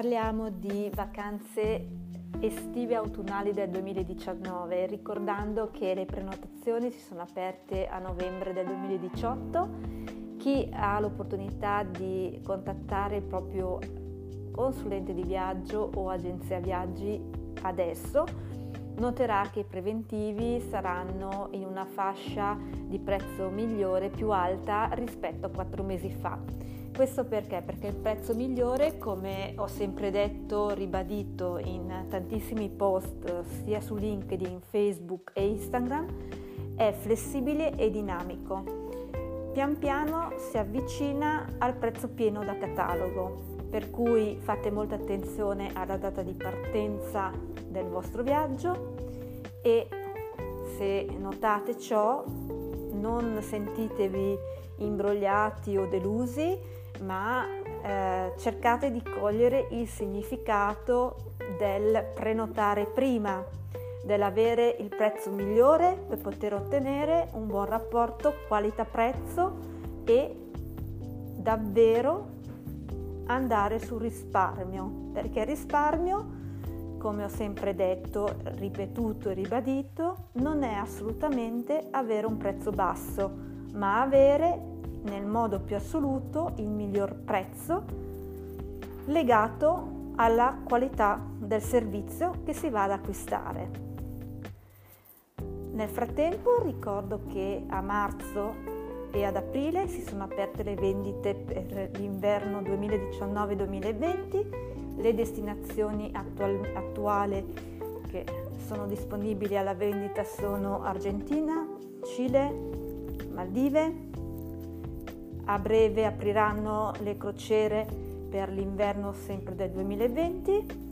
parliamo di vacanze estive autunnali del 2019, ricordando che le prenotazioni si sono aperte a novembre del 2018. Chi ha l'opportunità di contattare il proprio consulente di viaggio o agenzia viaggi adesso noterà che i preventivi saranno in una fascia di prezzo migliore più alta rispetto a quattro mesi fa. Questo perché? Perché il prezzo migliore, come ho sempre detto, ribadito in tantissimi post sia su LinkedIn, Facebook e Instagram, è flessibile e dinamico. Pian piano si avvicina al prezzo pieno da catalogo, per cui fate molta attenzione alla data di partenza del vostro viaggio e se notate ciò non sentitevi imbrogliati o delusi, ma eh, cercate di cogliere il significato del prenotare prima, dell'avere il prezzo migliore per poter ottenere un buon rapporto qualità-prezzo e davvero andare sul risparmio, perché il risparmio, come ho sempre detto, ripetuto e ribadito, non è assolutamente avere un prezzo basso, ma avere nel modo più assoluto il miglior prezzo legato alla qualità del servizio che si va ad acquistare. Nel frattempo ricordo che a marzo e ad aprile si sono aperte le vendite per l'inverno 2019-2020, le destinazioni attual- attuali che sono disponibili alla vendita sono Argentina, Cile, Maldive, a breve apriranno le crociere per l'inverno sempre del 2020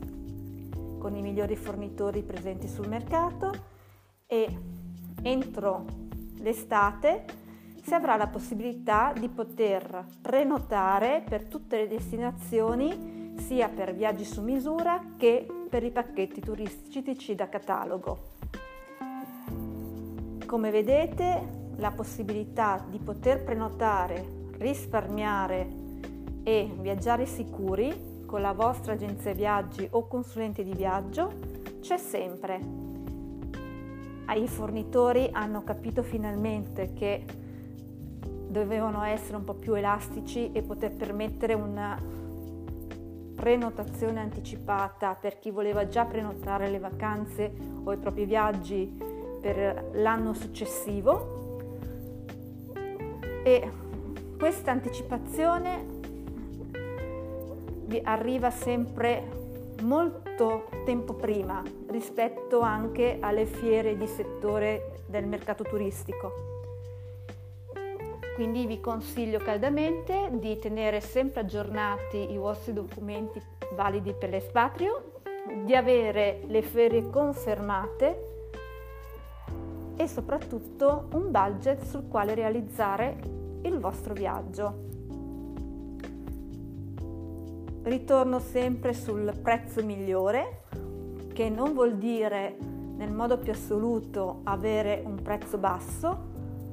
con i migliori fornitori presenti sul mercato e entro l'estate si avrà la possibilità di poter prenotare per tutte le destinazioni sia per viaggi su misura che per i pacchetti turistici da catalogo. Come vedete la possibilità di poter prenotare, risparmiare e viaggiare sicuri con la vostra agenzia viaggi o consulente di viaggio c'è sempre. I fornitori hanno capito finalmente che dovevano essere un po' più elastici e poter permettere una prenotazione anticipata per chi voleva già prenotare le vacanze o i propri viaggi per l'anno successivo e questa anticipazione arriva sempre molto tempo prima rispetto anche alle fiere di settore del mercato turistico. Quindi vi consiglio caldamente di tenere sempre aggiornati i vostri documenti validi per l'espatrio, di avere le ferie confermate e soprattutto un budget sul quale realizzare il vostro viaggio. Ritorno sempre sul prezzo migliore, che non vuol dire nel modo più assoluto avere un prezzo basso,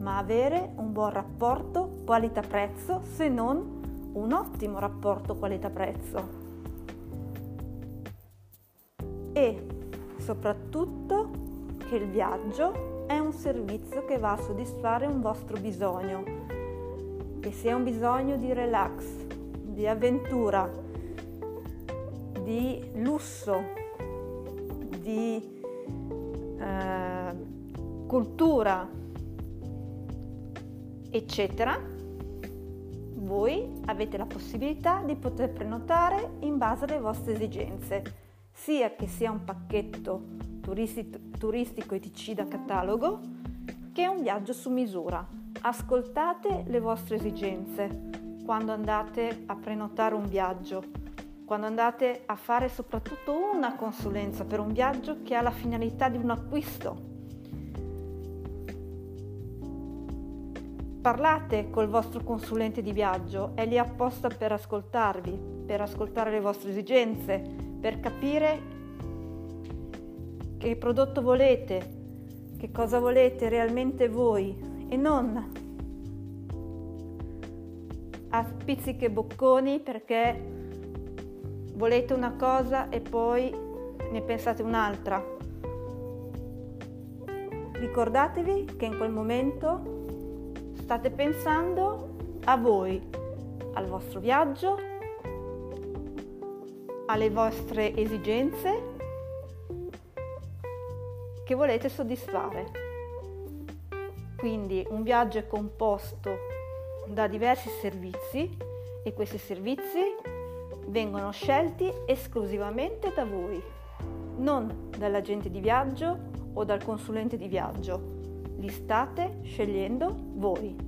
ma avere un buon rapporto qualità-prezzo, se non un ottimo rapporto qualità-prezzo. E soprattutto che il viaggio è un servizio che va a soddisfare un vostro bisogno, che sia un bisogno di relax, di avventura, di lusso, di eh, cultura, eccetera, voi avete la possibilità di poter prenotare in base alle vostre esigenze, sia che sia un pacchetto turistico ETC da catalogo che un viaggio su misura. Ascoltate le vostre esigenze quando andate a prenotare un viaggio, quando andate a fare soprattutto una consulenza per un viaggio che ha la finalità di un acquisto Parlate col vostro consulente di viaggio, è lì apposta per ascoltarvi, per ascoltare le vostre esigenze, per capire che prodotto volete, che cosa volete realmente voi e non a pizziche bocconi perché volete una cosa e poi ne pensate un'altra. Ricordatevi che in quel momento state pensando a voi, al vostro viaggio, alle vostre esigenze che volete soddisfare. Quindi un viaggio è composto da diversi servizi e questi servizi vengono scelti esclusivamente da voi, non dall'agente di viaggio o dal consulente di viaggio. Li state scegliendo voi.